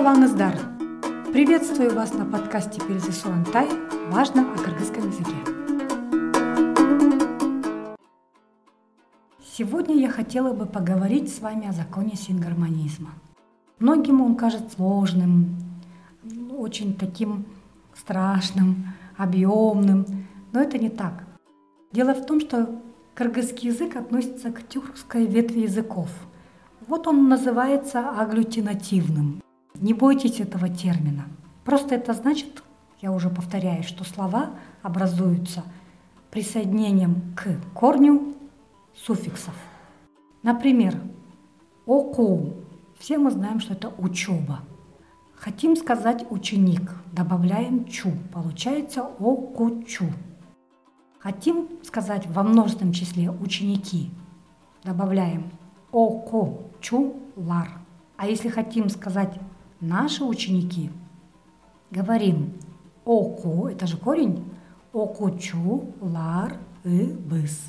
Саламатсыздар! Приветствую вас на подкасте Перези Суантай «Важно о кыргызском языке». Сегодня я хотела бы поговорить с вами о законе сингармонизма. Многим он кажется сложным, очень таким страшным, объемным, но это не так. Дело в том, что кыргызский язык относится к тюркской ветви языков. Вот он называется аглютинативным. Не бойтесь этого термина. Просто это значит, я уже повторяю, что слова образуются присоединением к корню суффиксов. Например, оку. Все мы знаем, что это учеба. Хотим сказать ученик, добавляем чу, получается окучу. Хотим сказать во множественном числе ученики, добавляем окучулар. А если хотим сказать наши ученики, говорим оку, это же корень, окучу, лар, и, быс.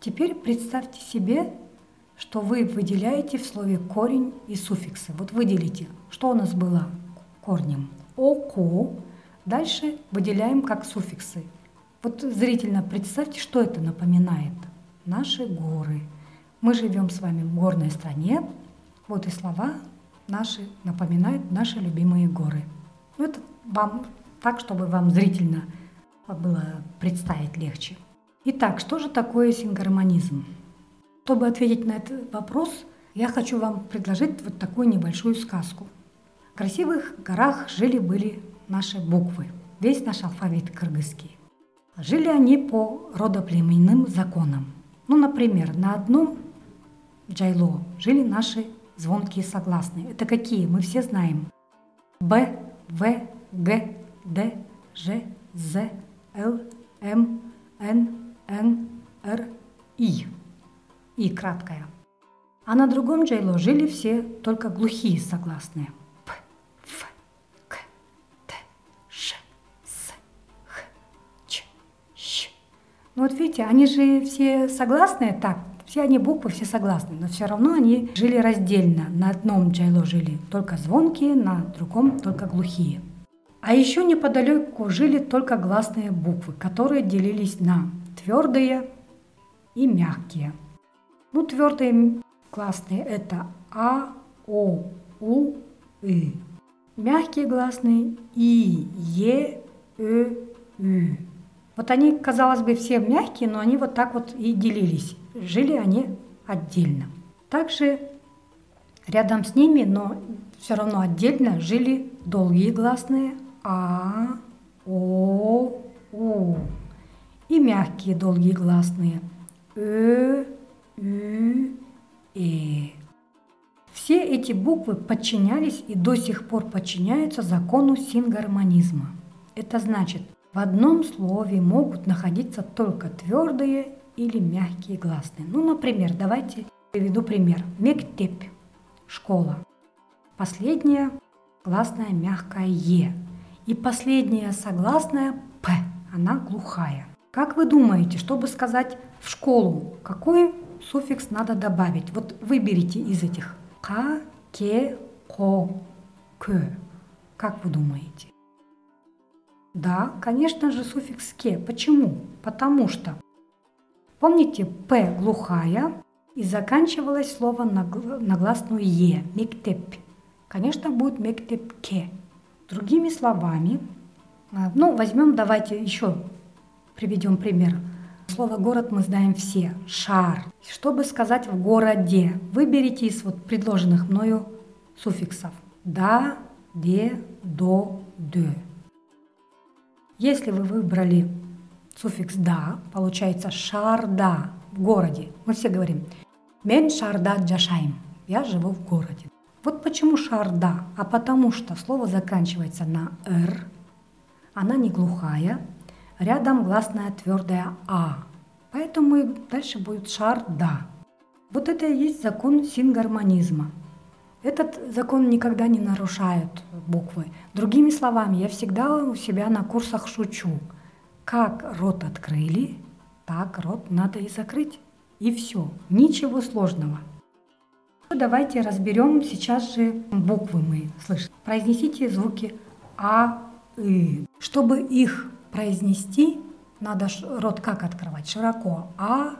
Теперь представьте себе, что вы выделяете в слове корень и суффиксы. Вот выделите, что у нас было корнем. Оку. Дальше выделяем как суффиксы. Вот зрительно представьте, что это напоминает. Наши горы. Мы живем с вами в горной стране. Вот и слова наши напоминают наши любимые горы. Ну, это вам так, чтобы вам зрительно было представить легче. Итак, что же такое сингармонизм? Чтобы ответить на этот вопрос, я хочу вам предложить вот такую небольшую сказку. В красивых горах жили-были наши буквы, весь наш алфавит кыргызский. Жили они по родоплеменным законам. Ну, например, на одном джайло жили наши звонкие согласные. Это какие? Мы все знаем. Б, В, Г, Д, Ж, З, Л, М, Н, Н, Р, И и краткая. А на другом джейло жили все только глухие согласные. П, Ф, К, Т, Ш, С, Х, Ч, Щ. Ну вот видите, они же все согласные так, все они буквы, все согласные, но все равно они жили раздельно. На одном джайло жили только звонкие, на другом только глухие. А еще неподалеку жили только гласные буквы, которые делились на твердые и мягкие – ну, твердые гласные это А, О, У, И. Мягкие гласные И, Е, Ö, Ü. Вот они, казалось бы, все мягкие, но они вот так вот и делились. Жили они отдельно. Также рядом с ними, но все равно отдельно, жили долгие гласные А, О, У. И мягкие долгие гласные Ö, Ü, Э. Все эти буквы подчинялись и до сих пор подчиняются закону сингармонизма. Это значит, в одном слове могут находиться только твердые или мягкие гласные. Ну, например, давайте приведу пример. Мектеп – школа. Последняя гласная мягкая Е. И последняя согласная П. Она глухая. Как вы думаете, чтобы сказать в школу, какой суффикс надо добавить. Вот выберите из этих ка, ке, ко, к. Как вы думаете? Да, конечно же, суффикс ке. Почему? Потому что, помните, п глухая и заканчивалось слово на, на гласную е, мектеп. Конечно, будет мектепке. Другими словами, а, ну, возьмем, давайте еще приведем пример. Слово «город» мы знаем все. Шар. Чтобы сказать «в городе», выберите из вот предложенных мною суффиксов. Да, де, до, де. Если вы выбрали суффикс «да», получается «шарда» в городе. Мы все говорим «мен шарда джашайм» – «я живу в городе». Вот почему «шарда», а потому что слово заканчивается на «р», она не глухая, рядом гласная твердая «а». Поэтому и дальше будет шар «да». Вот это и есть закон сингармонизма. Этот закон никогда не нарушают буквы. Другими словами, я всегда у себя на курсах шучу. Как рот открыли, так рот надо и закрыть. И все, ничего сложного. Давайте разберем сейчас же буквы мы слышим. Произнесите звуки А, И. Чтобы их произнести, надо рот как открывать? Широко. А,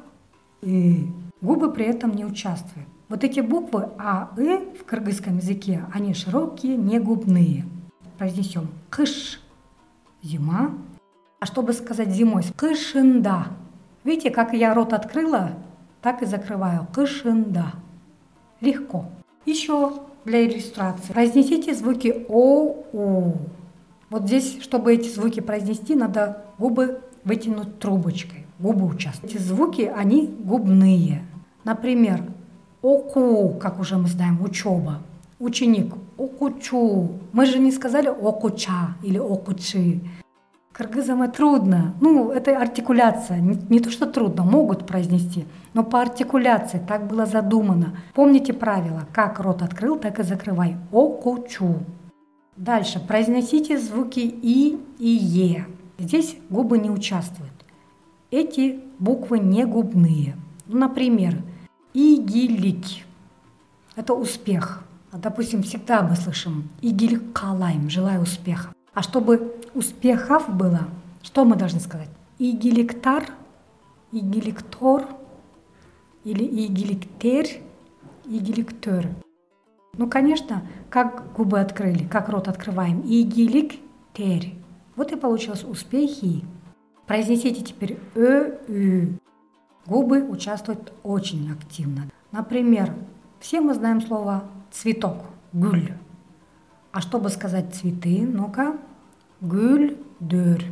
И. Губы при этом не участвуют. Вот эти буквы А, И в кыргызском языке, они широкие, не губные. Произнесем кыш, зима. А чтобы сказать зимой, кышинда. Видите, как я рот открыла, так и закрываю. Кышинда. Легко. Еще для иллюстрации. Произнесите звуки О, У. Вот здесь, чтобы эти звуки произнести, надо губы вытянуть трубочкой. Губы участвуют. Эти звуки, они губные. Например, оку, как уже мы знаем, учеба. Ученик окучу. Мы же не сказали окуча или окучи. Кыргызам это трудно. Ну, это артикуляция. Не, не то, что трудно, могут произнести, но по артикуляции так было задумано. Помните правило, как рот открыл, так и закрывай. Окучу. Дальше произносите звуки И и Е. Здесь губы не участвуют. Эти буквы не губные. Например, игилик. Это успех. Допустим, всегда мы слышим игилик калайм, желаю успеха. А чтобы успехов было, что мы должны сказать? Игиликтар, игиликтор или игиликтер, игиликтер. Ну, конечно, как губы открыли, как рот открываем. Игиликтер. Вот и получилось успехи. Произнесите теперь э, ü. Губы участвуют очень активно. Например, все мы знаем слово цветок, гуль. А чтобы сказать цветы, ну-ка, гульдер,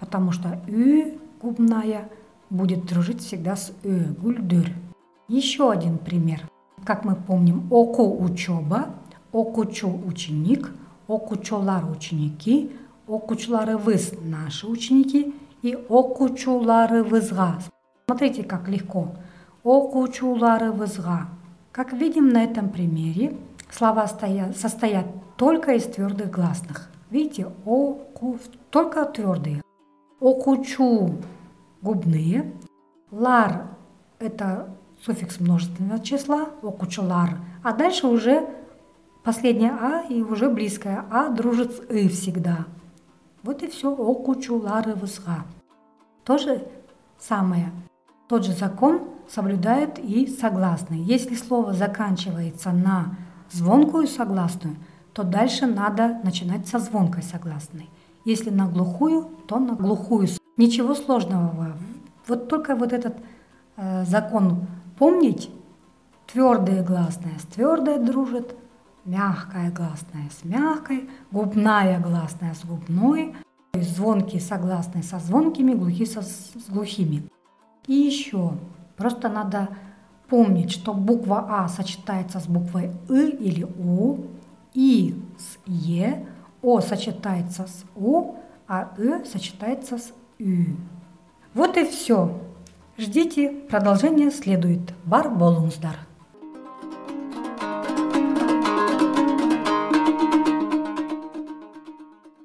потому что «ü» губная будет дружить всегда с «ы» – гульдер. Еще один пример. Как мы помним, оку – учеба, окучу – ученик, окучолар – ученики, окучларывыз – наши ученики и окучуларывызга. Смотрите, как легко. Окучуларывызга. Как видим на этом примере, слова стоят, состоят только из твердых гласных – Видите, оку только твердые. Окучу губные. Лар это суффикс множественного числа, окучулар. А дальше уже последнее а и уже близкое а дружит с и всегда. Вот и все. Окучулар и высха. Тоже самое. Тот же закон соблюдает и согласные. Если слово заканчивается на звонкую согласную, то дальше надо начинать со звонкой согласной. Если на глухую, то на глухую. Ничего сложного. Вот только вот этот э, закон помнить. Твердые гласные с твердой дружат, мягкая гласная с мягкой, губная гласная с губной, звонкие согласные со звонкими, глухие со, с глухими. И еще, просто надо помнить, что буква А сочетается с буквой И или У, и с Е, О сочетается с У, а Э сочетается с Ü. Вот и все. Ждите, продолжение следует. Бар болуңуздар.